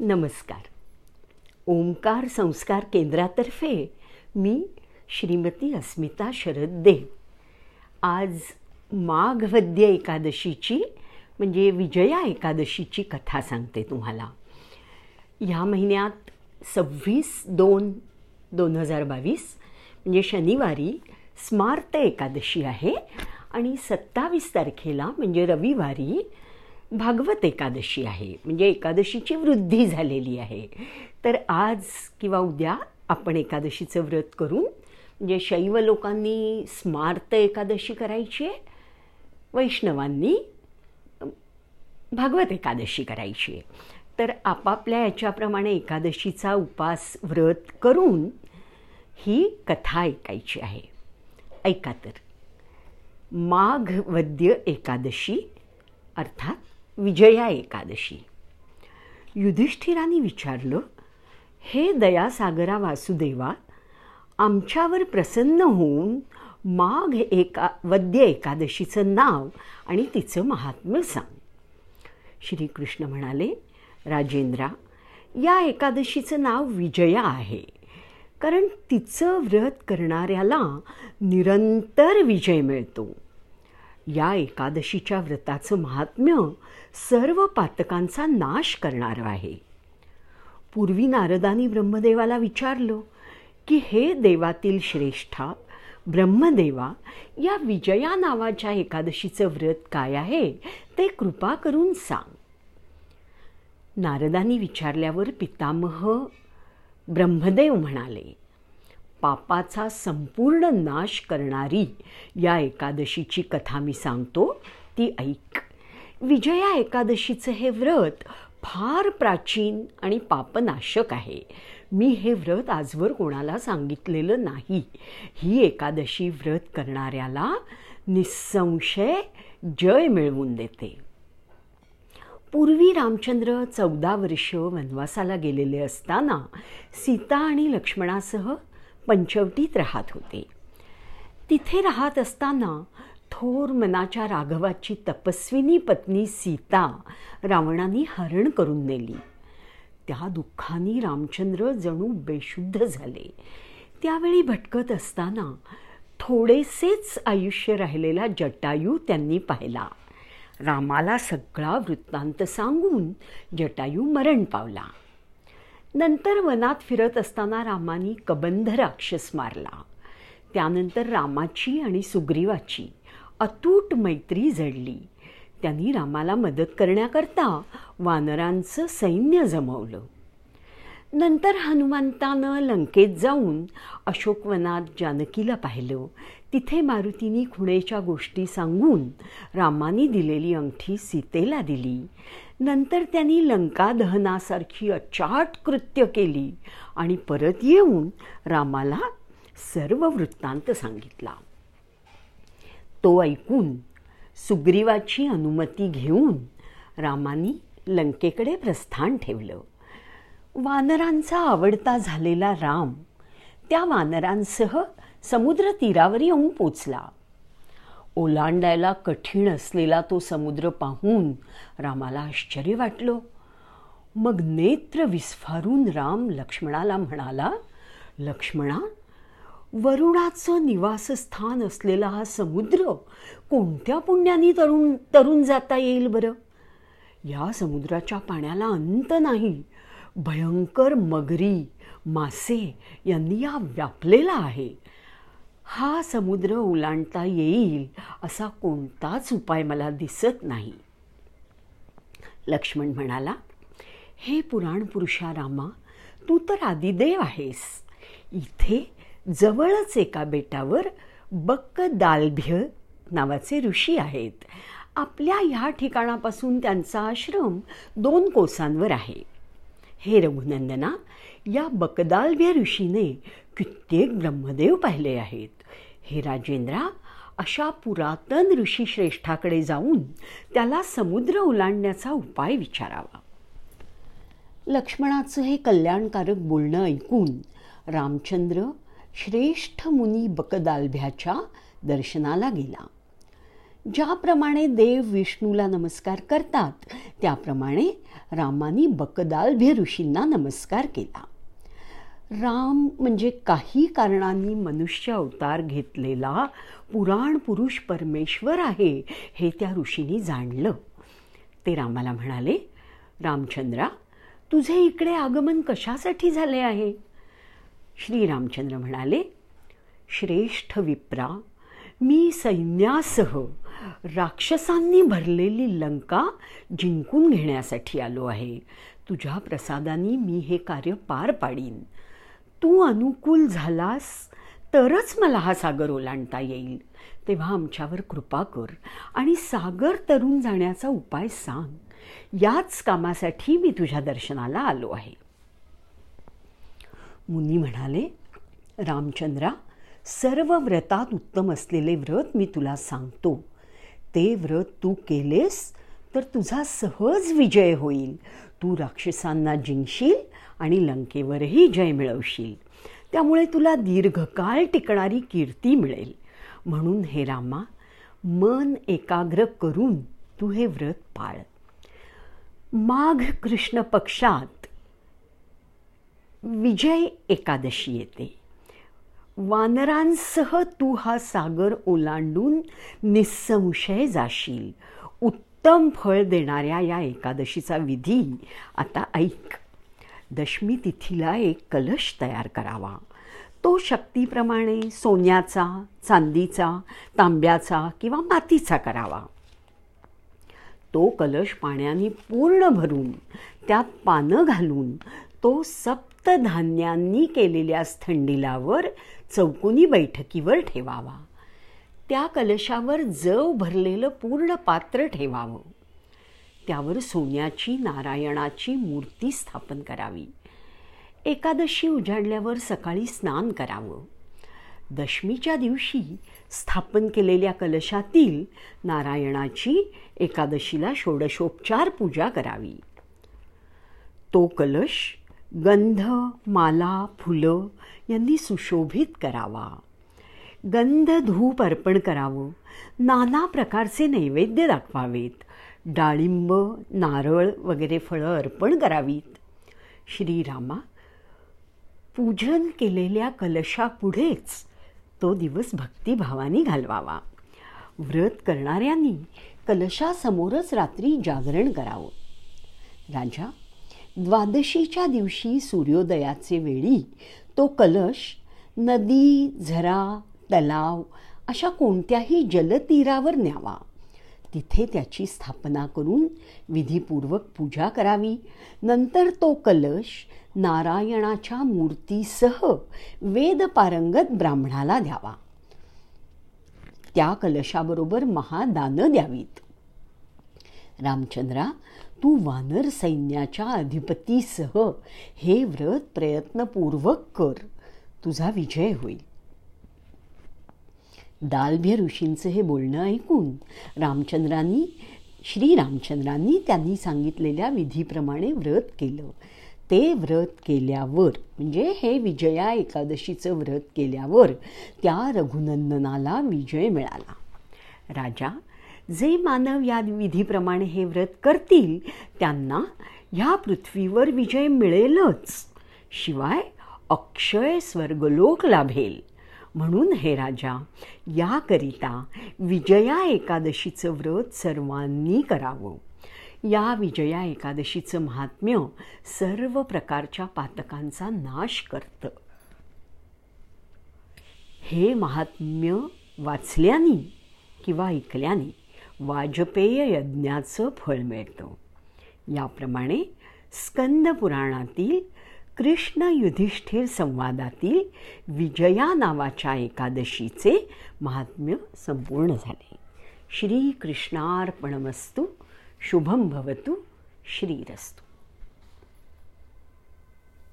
नमस्कार. ओंकार संस्कार केंद्रातर्फे मी श्रीमती अस्मिता शरद देव आज माघवद्य एकादशीची म्हणजे विजया एकादशीची कथा सांगते तुम्हाला. ह्या महिन्यात सव्वीस दोन दोन हजार बावीस म्हणजे शनिवारी स्मार्त एकादशी आहे आणि सत्तावीस तारखेला म्हणजे रविवारी भागवत एकादशी आहे. म्हणजे एकादशीची वृद्धी झालेली आहे. तर आज किंवा उद्या आपण एकादशीचं व्रत करून म्हणजे शैव लोकांनी स्मार्त एकादशी करायची आहे. वैष्णवांनी भागवत एकादशी करायची आहे. तर आपापल्या याच्याप्रमाणे एकादशीचा उपास व्रत करून ही कथा ऐकायची आहे. ऐका तर. माघ वद्य एकादशी अर्थात विजया एकादशी. युधिष्ठिराने विचारलं हे दयासागरा वासुदेवा आमच्यावर प्रसन्न होऊन माघ एका वद्य एकादशीचं नाव आणि तिचं महात्म्य सांग. श्रीकृष्ण म्हणाले राजेंद्रा या एकादशीचं नाव विजया आहे. कारण तिचं व्रत करणाऱ्याला निरंतर विजय मिळतो. या एकादशीच्या व्रताचं महात्म्य सर्व पातकांचा नाश करणारं आहे. पूर्वी नारदानी ब्रह्मदेवाला विचारलं की हे देवातील श्रेष्ठा ब्रह्मदेवा या विजया नावाच्या एकादशीचं व्रत काय आहे ते कृपा करून सांग. नारदानी विचारल्यावर पितामह ब्रह्मदेव म्हणाले पापाचा संपूर्ण नाश करणारी या एकादशीची कथा मी सांगतो ती ऐक. विजया एकादशीचं हे व्रत फार प्राचीन आणि पापनाशक आहे. मी हे व्रत आजवर कोणाला सांगितलेलं नाही. ही एकादशी व्रत करणाऱ्याला निसंशय जय मिळवून देते. पूर्वी रामचंद्र चौदा वर्ष वनवासाला गेलेले असताना सीता आणि लक्ष्मणासह पंचवटीत राहत होते. तिथे राहत असताना थोर मनाच्या राघवाची तपस्विनी पत्नी सीता रावणाने हरण करून नेली. त्या दुःखाने रामचंद्र जणू बेशुद्ध झाले. त्यावेळी भटकत असताना थोडेसेच आयुष्य राहिलेला जटायू त्यांनी पाहिला. रामाला सगळा वृत्तांत सांगून जटायू मरण पावला. नंतर वनात फिरत असताना रामानी कबंध राक्षस मारला. त्यानंतर रामाची आणि सुग्रीवाची अतूट मैत्री जडली. त्यांनी रामाला मदत करण्याकरता वानरांचं सैन्य जमवलं. नंतर हनुमंतानं लंकेत जाऊन अशोकवनात जानकीला पाहिलं. तिथे मारुतीनी खुणेच्या गोष्टी सांगून रामानी दिलेली अंगठी सीतेला दिली. नंतर त्यांनी लंका दहनासारखी अचाट कृत्य केली आणि परत येऊन रामाला सर्व वृत्तांत सांगितला. तो ऐकून सुग्रीवाची अनुमती घेऊन रामानी लंकेकडे प्रस्थान ठेवलं. वानरांचा आवडता झालेला राम त्या वानरांसह समुद्र तीरावर येऊन पोचला. ओलांडायला कठीण असलेला तो समुद्र पाहून रामाला आश्चर्य वाटलं. मग नेत्र विस्फारून राम लक्ष्मणाला म्हणाला लक्ष्मणा वरुणाचं निवासस्थान असलेला हा समुद्र कोणत्या पुण्याने तरुण तरुण जाता येईल बरं? या समुद्राच्या पाण्याला अंत नाही. भयंकर मगरी मासे यांनी या व्यापलेला आहे. हा समुद्र ओलांडता येईल असा कोणताच उपाय मला दिसत नाही. लक्ष्मण म्हणाला हे पुराण पुरुषा रामा तू तर आदिदेव आहेस. इथे जवळच एका बेटावर बक्क दालभ्य नावाचे ऋषी आहेत. आपल्या ह्या ठिकाणापासून त्यांचा आश्रम दोन कोसांवर आहे. हे रघुनंदना या बकदालभ्य ऋषीने कित्येक ब्रह्मदेव पाहिले आहेत. हे राजेंद्रा अशा पुरातन ऋषीश्रेष्ठाकडे जाऊन त्याला समुद्र ओलांडण्याचा उपाय विचारावा. लक्ष्मणाचं हे कल्याणकारक बोलणं ऐकून रामचंद्र श्रेष्ठ मुनी बकदालभ्याच्या दर्शनाला गेला. ज्याप्रमाणे देव विष्णूला नमस्कार करतात त्याप्रमाणे रामानी बकदालभ्य ऋषींना नमस्कार केला. राम म्हणजे काही कारणांनी मनुष्य अवतार घेतलेला पुराण पुरुष परमेश्वर आहे हे त्या ऋषींनी जाणलं. ते रामाला म्हणाले रामचंद्रा तुझे इकडे आगमन कशासाठी झाले आहे? श्रीरामचंद्र म्हणाले श्रेष्ठ विप्रा मी सैन्यासह राक्षसांनी भरलेली लंका जिंकून घेण्यासाठी आलो आहे. तुझ्या प्रसादाने मी हे कार्य पार पाडीन. तू अनुकूल झालास तरच मला हा सागर ओलांडता येईल. तेव्हा आमच्यावर कृपा कर आणि सागर तरून जाण्याचा उपाय सांग. याच कामासाठी मी तुझ्या दर्शनाला आलो आहे. मुनी म्हणाले रामचंद्रा सर्व व्रतात उत्तम असलेले व्रत मी तुला सांगतो. ते व्रत तू केलेस तर तुझा सहज विजय होईल. तू राक्षसांना जिंकशील आणि लंकेवरही जय मिळवशील. त्यामुळे तुला दीर्घकाळ टिकणारी कीर्ती मिळेल. म्हणून हे रामा मन एकाग्र करून तू हे व्रत पाळ. माघ कृष्ण पक्षात विजय एकादशी येते. वानरांसह तू हा सागर ओलांडून निसंशय जाशील. उत्तम फळ देणाऱ्या या एकादशीचा विधी आता ऐक. दशमी तिथीला एक कलश तयार करावा. तो शक्तीप्रमाणे सोन्याचा चांदीचा तांब्याचा किंवा मातीचा करावा. तो कलश पाण्याने पूर्ण भरून त्यात पानं घालून तो सप्तधान्यांनी केलेल्या स्थंडिलावर चौकोनी बैठकीवर ठेवावा. त्या कलशावर जव भरलेलं पूर्ण पात्र ठेवावं. त्यावर सोन्याची नारायणाची मूर्ती स्थापन करावी. एकादशी उजाडल्यावर सकाळी स्नान करावं. दशमीच्या दिवशी स्थापन केलेल्या कलशातील नारायणाची एकादशीला षोडशोपचार पूजा करावी. तो कलश गंध माला फुलं यांनी सुशोभित करावा. गंध धूप अर्पण करावं. नाना प्रकारचे नैवेद्य दाखवावेत. डाळिंब नारळ वगैरे फळं अर्पण करावीत. श्रीरामा पूजन केलेल्या कलशापुढेच तो दिवस भक्तिभावाने घालवावा. व्रत करणाऱ्यांनी कलशासमोरच रात्री जागरण करावं. राजा द्वादशीच्या दिवशी सूर्योदयाचे वेळी तो कलश नदी झरा तलाव अशा कोणत्याही जलतीरावर न्यावा. तिथे त्याची स्थापना करून विधीपूर्वक पूजा करावी. नंतर तो कलश नारायणाच्या मूर्तीसह वेदपारंगत ब्राह्मणाला द्यावा. त्या कलशाबरोबर महादानं द्यावीत. रामचंद्रा तू वानर सैन्याच्या अधिपतीसह हे व्रत प्रयत्नपूर्वक कर. तुझा विजय होईल. दालभ्य ऋषींचं हे बोलणं ऐकून रामचंद्रांनी श्री रामचंद्रांनी त्यांनी सांगितलेल्या विधीप्रमाणे व्रत केलं. ते व्रत केल्यावर म्हणजे हे विजया एकादशीचं व्रत केल्यावर त्या रघुनंदनाला विजय मिळाला. राजा जे मानव या विधीप्रमाणे हे व्रत करतील त्यांना ह्या पृथ्वीवर विजय मिळेलच. शिवाय अक्षय स्वर्गलोक लाभेल. म्हणून हे राजा याकरिता विजया एकादशीचं व्रत सर्वांनी करावं. या विजया एकादशीचं महात्म्य सर्व प्रकारच्या पातकांचा नाश करतं. हे महात्म्य वाचल्याने किंवा ऐकल्याने वाजपेय यज्ञाचं फळ मिळतं. याप्रमाणे स्कंद पुराणातील कृष्ण युधिष्ठिर संवादातील विजया नावाच्या एकादशीचे महात्म्य संपूर्ण झाले. श्रीकृष्णार्पणमस्तू शुभम भवतु श्रीरस्तु.